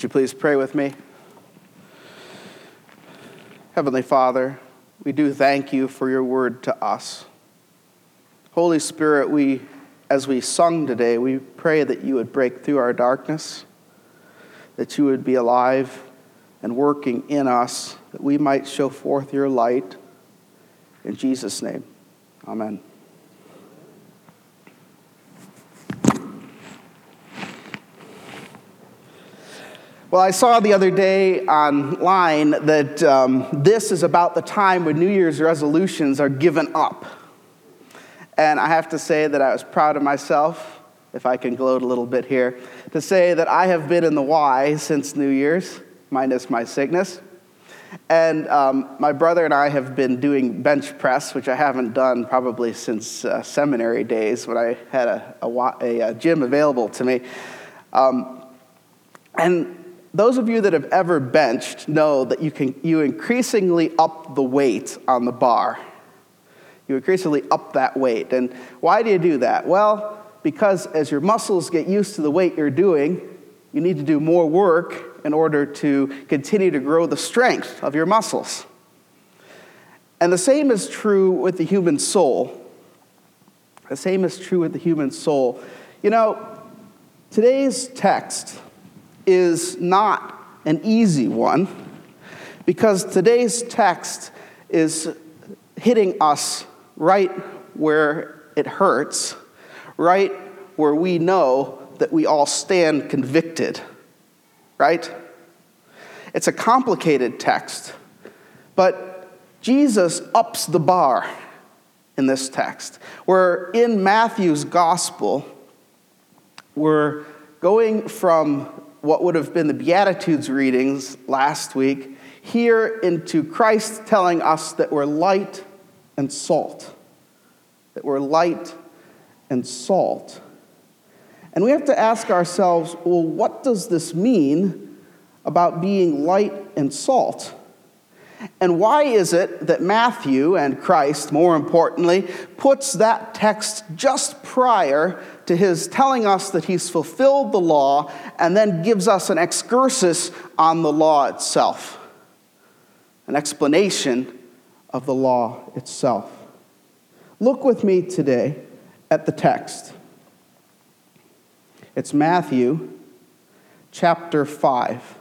Would you please pray with me? Heavenly Father, we do thank you for your word to us. Holy Spirit, we, as we sung today, we pray that you would break through our darkness, that you would be alive and working in us, that we might show forth your light. In Jesus' name, amen. Well, I saw the other day online that um, this is about the time when New Year's resolutions are given up. And I have to say that I was proud of myself, if I can gloat a little bit here, to say that I have been in the Y since New Year's, minus my sickness. And um, my brother and I have been doing bench press, which I haven't done probably since uh, seminary days when I had a, a, a gym available to me. Um, and those of you that have ever benched know that you can you increasingly up the weight on the bar. You increasingly up that weight. And why do you do that? Well, because as your muscles get used to the weight you're doing, you need to do more work in order to continue to grow the strength of your muscles. And the same is true with the human soul. The same is true with the human soul. You know, today's text is not an easy one because today's text is hitting us right where it hurts, right where we know that we all stand convicted, right? It's a complicated text, but Jesus ups the bar in this text. Where in Matthew's gospel, we're going from what would have been the Beatitudes readings last week here into Christ telling us that we're light and salt. That we're light and salt. And we have to ask ourselves well, what does this mean about being light and salt? And why is it that Matthew and Christ, more importantly, puts that text just prior to his telling us that he's fulfilled the law and then gives us an excursus on the law itself? An explanation of the law itself. Look with me today at the text. It's Matthew chapter 5,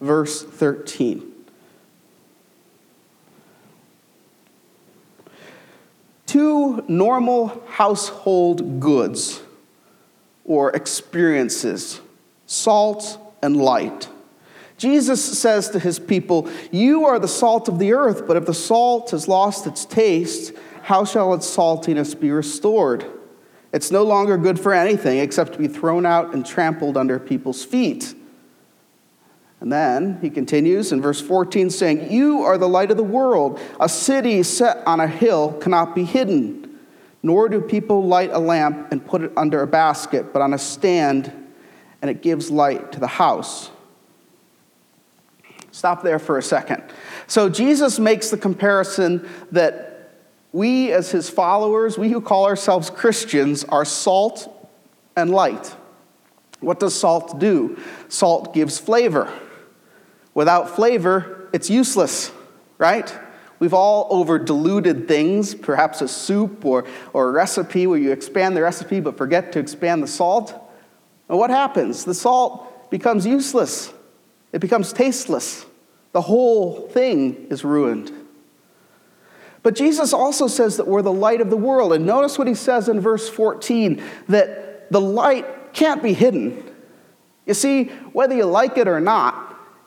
verse 13. Two normal household goods or experiences salt and light. Jesus says to his people, You are the salt of the earth, but if the salt has lost its taste, how shall its saltiness be restored? It's no longer good for anything except to be thrown out and trampled under people's feet. And then he continues in verse 14 saying, You are the light of the world. A city set on a hill cannot be hidden, nor do people light a lamp and put it under a basket, but on a stand, and it gives light to the house. Stop there for a second. So Jesus makes the comparison that we, as his followers, we who call ourselves Christians, are salt and light. What does salt do? Salt gives flavor. Without flavor, it's useless, right? We've all over diluted things, perhaps a soup or, or a recipe where you expand the recipe but forget to expand the salt. And what happens? The salt becomes useless, it becomes tasteless. The whole thing is ruined. But Jesus also says that we're the light of the world. And notice what he says in verse 14 that the light can't be hidden. You see, whether you like it or not,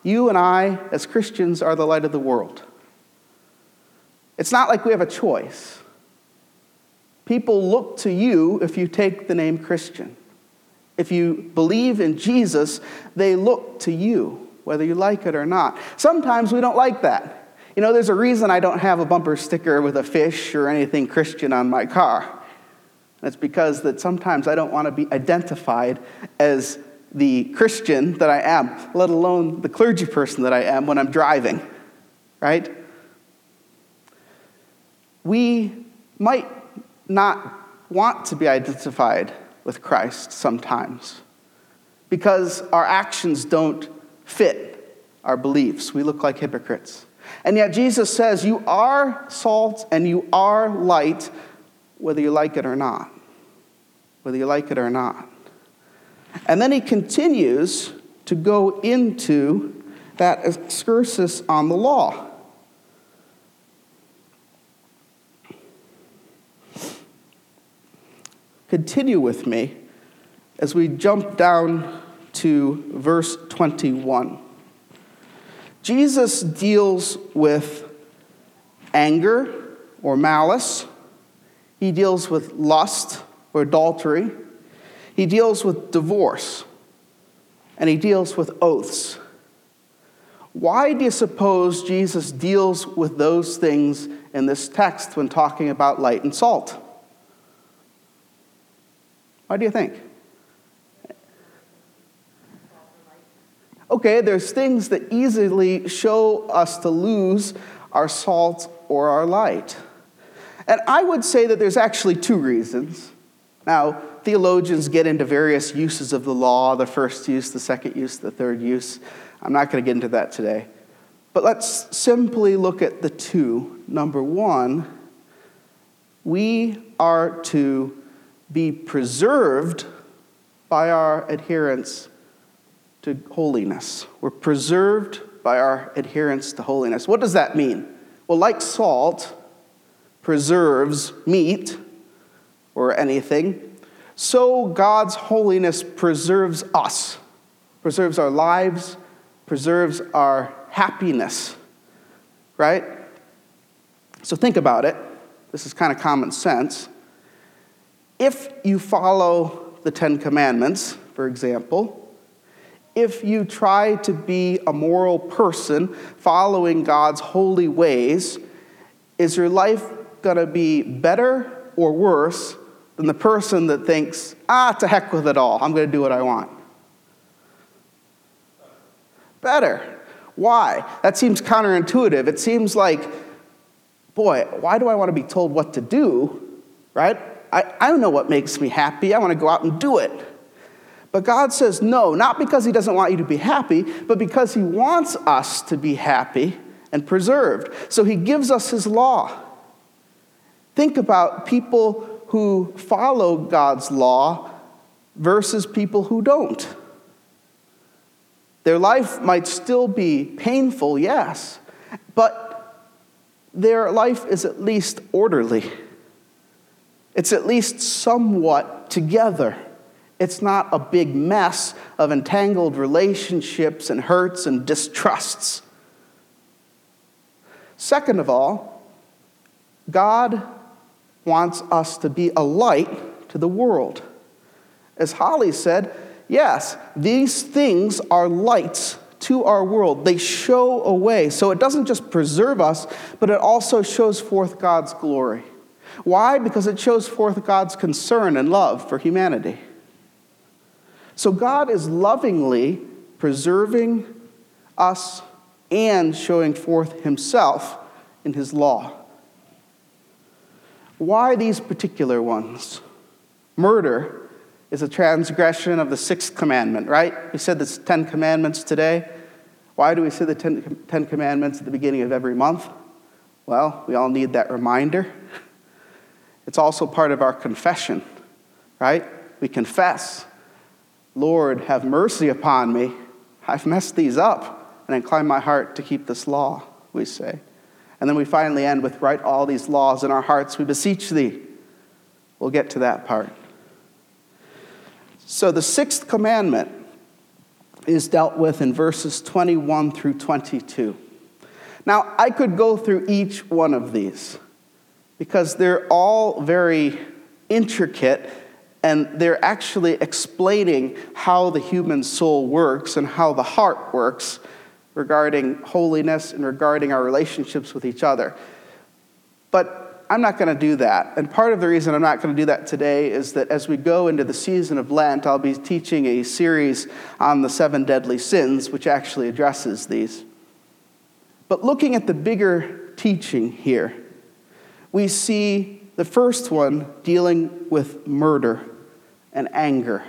you and I, as Christians, are the light of the world. It's not like we have a choice. People look to you if you take the name Christian. If you believe in Jesus, they look to you, whether you like it or not. Sometimes we don't like that. You know, there's a reason I don't have a bumper sticker with a fish or anything Christian on my car. That's because that sometimes I don't want to be identified as the Christian that I am, let alone the clergy person that I am when I'm driving, right? We might not want to be identified with Christ sometimes because our actions don't fit our beliefs. We look like hypocrites. And yet Jesus says, You are salt and you are light, whether you like it or not. Whether you like it or not. And then he continues to go into that excursus on the law. Continue with me as we jump down to verse 21. Jesus deals with anger or malice, he deals with lust or adultery, he deals with divorce, and he deals with oaths. Why do you suppose Jesus deals with those things in this text when talking about light and salt? Why do you think? Okay, there's things that easily show us to lose our salt or our light. And I would say that there's actually two reasons. Now, theologians get into various uses of the law the first use, the second use, the third use. I'm not going to get into that today. But let's simply look at the two. Number one, we are to be preserved by our adherence to holiness. We're preserved by our adherence to holiness. What does that mean? Well, like salt preserves meat or anything, so God's holiness preserves us, preserves our lives, preserves our happiness, right? So think about it. This is kind of common sense. If you follow the Ten Commandments, for example, if you try to be a moral person following God's holy ways, is your life going to be better or worse than the person that thinks, ah, to heck with it all, I'm going to do what I want? Better. Why? That seems counterintuitive. It seems like, boy, why do I want to be told what to do? Right? I, I don't know what makes me happy. I want to go out and do it. But God says no, not because He doesn't want you to be happy, but because He wants us to be happy and preserved. So He gives us His law. Think about people who follow God's law versus people who don't. Their life might still be painful, yes, but their life is at least orderly. It's at least somewhat together. It's not a big mess of entangled relationships and hurts and distrusts. Second of all, God wants us to be a light to the world. As Holly said, yes, these things are lights to our world. They show a way. So it doesn't just preserve us, but it also shows forth God's glory. Why? Because it shows forth God's concern and love for humanity. So God is lovingly preserving us and showing forth himself in his law. Why these particular ones? Murder is a transgression of the sixth commandment, right? We said the Ten Commandments today. Why do we say the Ten, Ten Commandments at the beginning of every month? Well, we all need that reminder. It's also part of our confession, right? We confess Lord, have mercy upon me. I've messed these up, and incline my heart to keep this law, we say. And then we finally end with, Write all these laws in our hearts, we beseech thee. We'll get to that part. So the sixth commandment is dealt with in verses 21 through 22. Now, I could go through each one of these because they're all very intricate and they're actually explaining how the human soul works and how the heart works regarding holiness and regarding our relationships with each other. But I'm not going to do that. And part of the reason I'm not going to do that today is that as we go into the season of Lent, I'll be teaching a series on the seven deadly sins, which actually addresses these. But looking at the bigger teaching here, we see the first one dealing with murder and anger,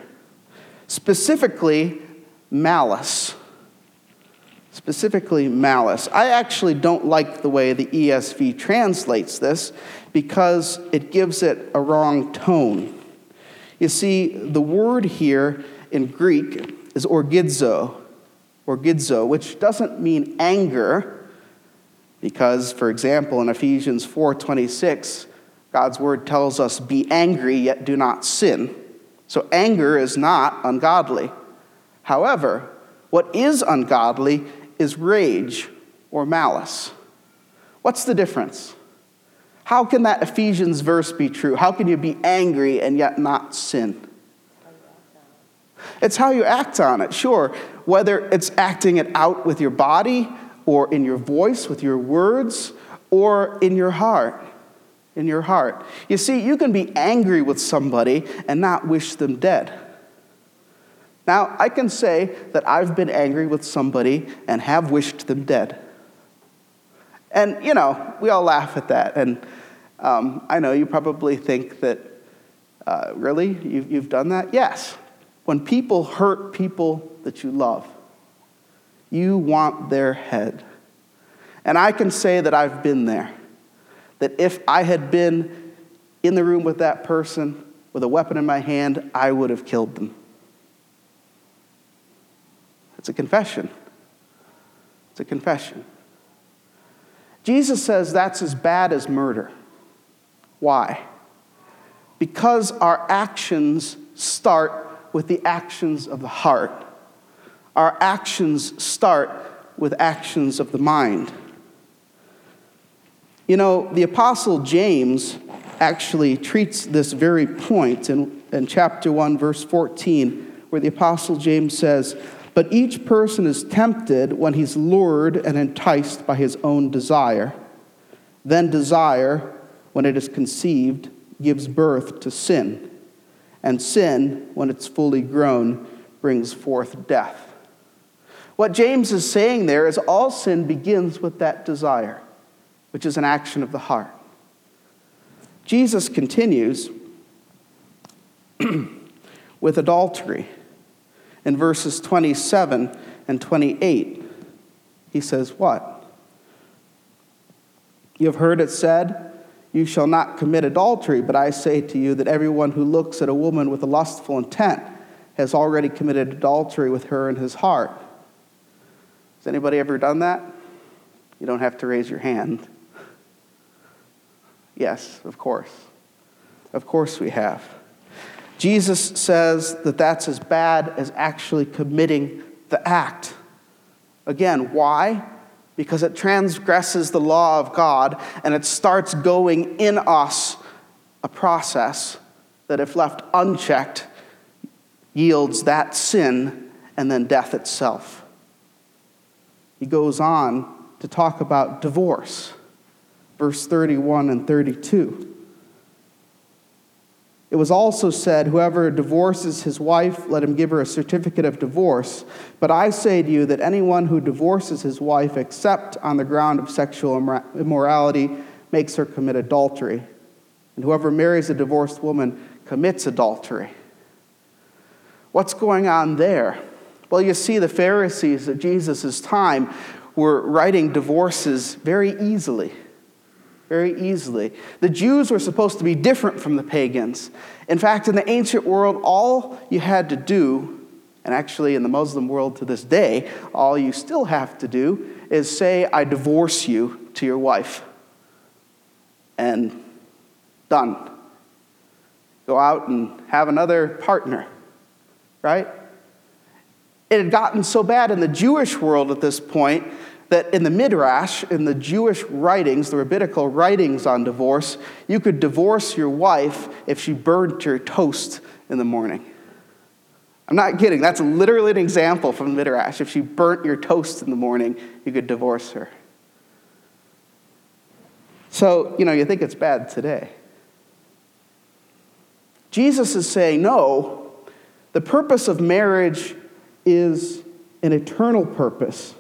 specifically malice. Specifically malice. I actually don't like the way the ESV translates this because it gives it a wrong tone. You see, the word here in Greek is orgidzo, orgidzo, which doesn't mean anger, because, for example, in Ephesians 4:26, God's word tells us, "Be angry, yet do not sin." So anger is not ungodly. However, what is ungodly is rage or malice. What's the difference? How can that Ephesians verse be true? How can you be angry and yet not sin? It's how you act on it, sure. Whether it's acting it out with your body or in your voice, with your words, or in your heart. In your heart. You see, you can be angry with somebody and not wish them dead. Now, I can say that I've been angry with somebody and have wished them dead. And, you know, we all laugh at that. And um, I know you probably think that, uh, really? You've, you've done that? Yes. When people hurt people that you love, you want their head. And I can say that I've been there. That if I had been in the room with that person with a weapon in my hand, I would have killed them. It's a confession. It's a confession. Jesus says that's as bad as murder. Why? Because our actions start with the actions of the heart. Our actions start with actions of the mind. You know, the Apostle James actually treats this very point in, in chapter 1, verse 14, where the Apostle James says, But each person is tempted when he's lured and enticed by his own desire. Then desire, when it is conceived, gives birth to sin. And sin, when it's fully grown, brings forth death. What James is saying there is all sin begins with that desire, which is an action of the heart. Jesus continues with adultery. In verses 27 and 28, he says, What? You have heard it said, you shall not commit adultery, but I say to you that everyone who looks at a woman with a lustful intent has already committed adultery with her in his heart. Has anybody ever done that? You don't have to raise your hand. Yes, of course. Of course we have. Jesus says that that's as bad as actually committing the act. Again, why? because it transgresses the law of God and it starts going in us a process that, if left unchecked, yields that sin and then death itself. He goes on to talk about divorce, verse 31 and 32. It was also said, Whoever divorces his wife, let him give her a certificate of divorce. But I say to you that anyone who divorces his wife, except on the ground of sexual immorality, makes her commit adultery. And whoever marries a divorced woman commits adultery. What's going on there? Well, you see, the Pharisees at Jesus' time were writing divorces very easily very easily. The Jews were supposed to be different from the pagans. In fact, in the ancient world, all you had to do, and actually in the Muslim world to this day, all you still have to do is say, I divorce you to your wife. And done. Go out and have another partner, right? It had gotten so bad in the Jewish world at this point that in the Midrash, in the Jewish writings, the rabbinical writings on divorce, you could divorce your wife if she burned your toast in the morning. I'm not kidding. That's literally an example from Midrash. If she burnt your toast in the morning, you could divorce her. So, you know, you think it's bad today. Jesus is saying, no, the purpose of marriage is an eternal purpose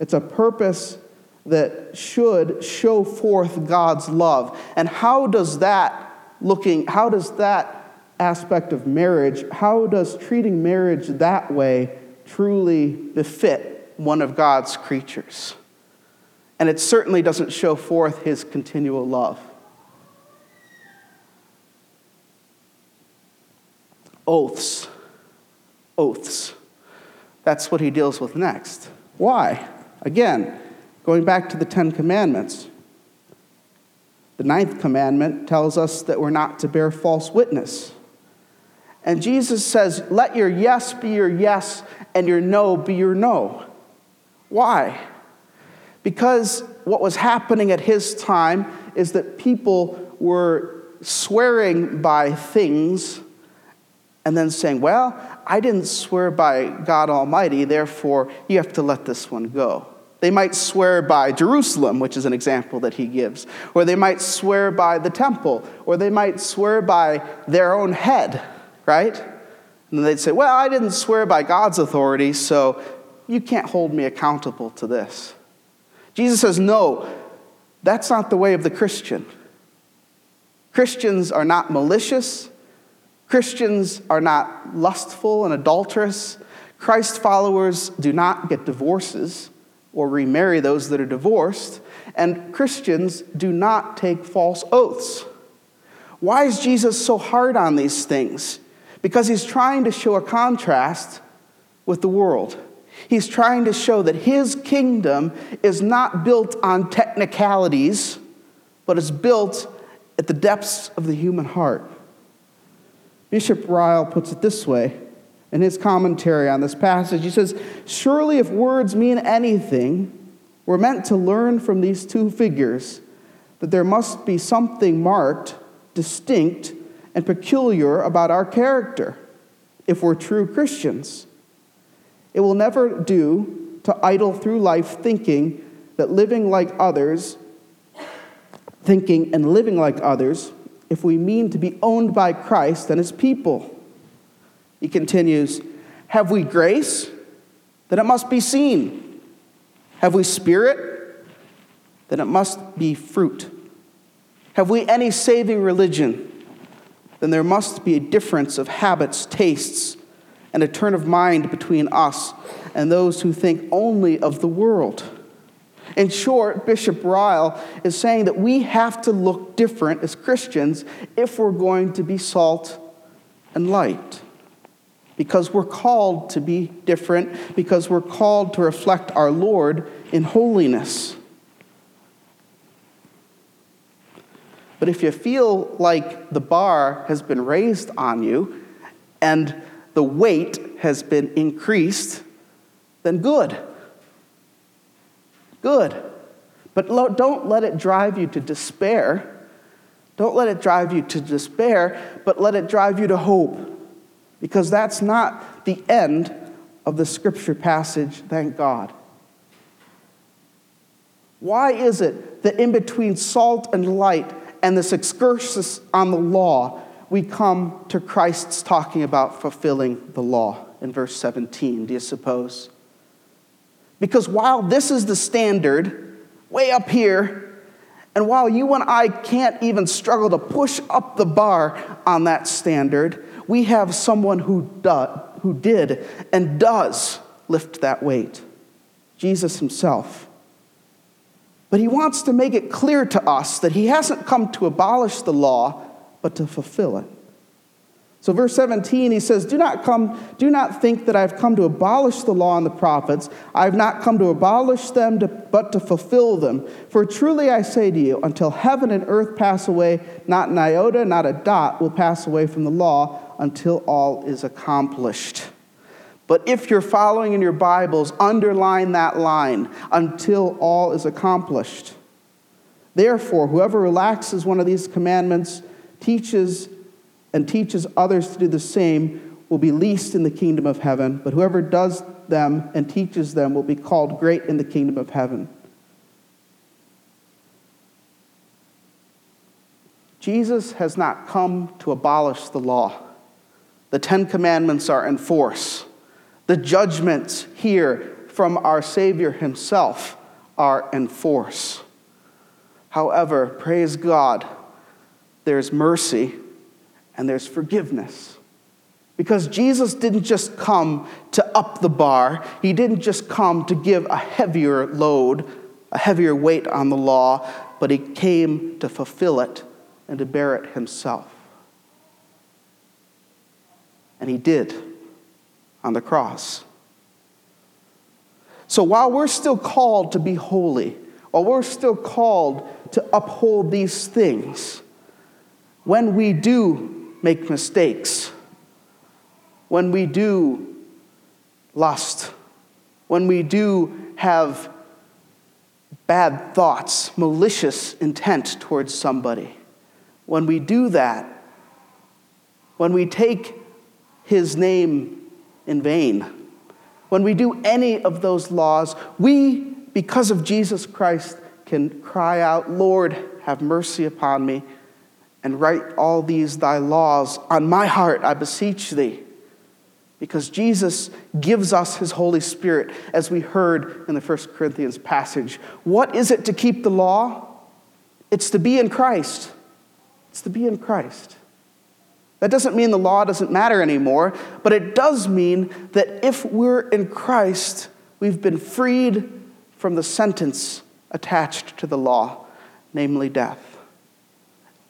it's a purpose that should show forth God's love. And how does that looking, how does that aspect of marriage, how does treating marriage that way truly befit one of God's creatures. And it certainly doesn't show forth his continual love. Oaths. Oaths. That's what he deals with next. Why? Again, going back to the Ten Commandments. The ninth commandment tells us that we're not to bear false witness. And Jesus says, Let your yes be your yes and your no be your no. Why? Because what was happening at his time is that people were swearing by things and then saying, Well, I didn't swear by God Almighty, therefore you have to let this one go. They might swear by Jerusalem, which is an example that he gives, or they might swear by the temple, or they might swear by their own head, right? And they'd say, Well, I didn't swear by God's authority, so you can't hold me accountable to this. Jesus says, No, that's not the way of the Christian. Christians are not malicious. Christians are not lustful and adulterous. Christ followers do not get divorces or remarry those that are divorced. And Christians do not take false oaths. Why is Jesus so hard on these things? Because he's trying to show a contrast with the world. He's trying to show that his kingdom is not built on technicalities, but is built at the depths of the human heart. Bishop Ryle puts it this way in his commentary on this passage. He says, Surely if words mean anything, we're meant to learn from these two figures that there must be something marked, distinct, and peculiar about our character if we're true Christians. It will never do to idle through life thinking that living like others, thinking and living like others if we mean to be owned by Christ and his people. He continues Have we grace? Then it must be seen. Have we spirit? Then it must be fruit. Have we any saving religion? Then there must be a difference of habits, tastes, and a turn of mind between us and those who think only of the world. In short, Bishop Ryle is saying that we have to look different as Christians if we're going to be salt and light. Because we're called to be different, because we're called to reflect our Lord in holiness. But if you feel like the bar has been raised on you and the weight has been increased, then good. Good. But don't let it drive you to despair. Don't let it drive you to despair, but let it drive you to hope. Because that's not the end of the scripture passage, thank God. Why is it that in between salt and light and this excursus on the law, we come to Christ's talking about fulfilling the law in verse 17, do you suppose? Because while this is the standard, way up here, and while you and I can't even struggle to push up the bar on that standard, we have someone who, do, who did and does lift that weight Jesus himself. But he wants to make it clear to us that he hasn't come to abolish the law, but to fulfill it. So verse 17 he says, "Do not come do not think that I have come to abolish the law and the prophets. I have not come to abolish them to, but to fulfill them. For truly I say to you, until heaven and earth pass away, not an iota, not a dot will pass away from the law until all is accomplished." But if you're following in your Bibles, underline that line until all is accomplished. Therefore, whoever relaxes one of these commandments teaches and teaches others to do the same will be least in the kingdom of heaven, but whoever does them and teaches them will be called great in the kingdom of heaven. Jesus has not come to abolish the law. The Ten Commandments are in force. The judgments here from our Savior Himself are in force. However, praise God, there's mercy and there's forgiveness. Because Jesus didn't just come to up the bar, he didn't just come to give a heavier load, a heavier weight on the law, but he came to fulfill it and to bear it himself. And he did on the cross. So while we're still called to be holy, while we're still called to uphold these things, when we do make mistakes, when we do lust, when we do have bad thoughts, malicious intent towards somebody, when we do that, when we take his name in vain, when we do any of those laws, we, because of Jesus Christ, can cry out, Lord, have mercy upon me, and write all these thy laws on my heart, I beseech thee. Because Jesus gives us his Holy Spirit, as we heard in the First Corinthians passage. What is it to keep the law? It's to be in Christ. It's to be in Christ. That doesn't mean the law doesn't matter anymore, but it does mean that if we're in Christ, we've been freed from the sentence attached to the law, namely death.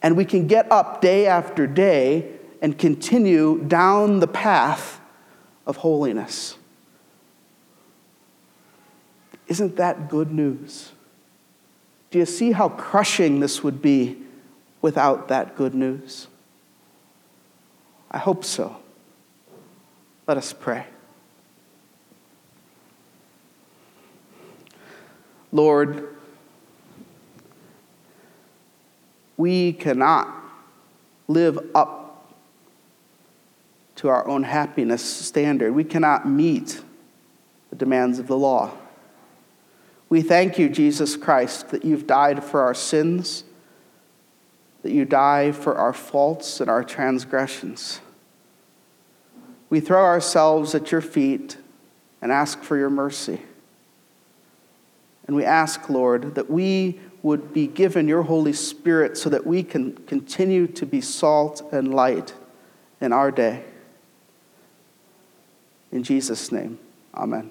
And we can get up day after day and continue down the path of holiness. Isn't that good news? Do you see how crushing this would be without that good news? I hope so. Let us pray. Lord, we cannot live up to our own happiness standard. We cannot meet the demands of the law. We thank you, Jesus Christ, that you've died for our sins, that you die for our faults and our transgressions. We throw ourselves at your feet and ask for your mercy. And we ask, Lord, that we would be given your Holy Spirit so that we can continue to be salt and light in our day. In Jesus' name, amen.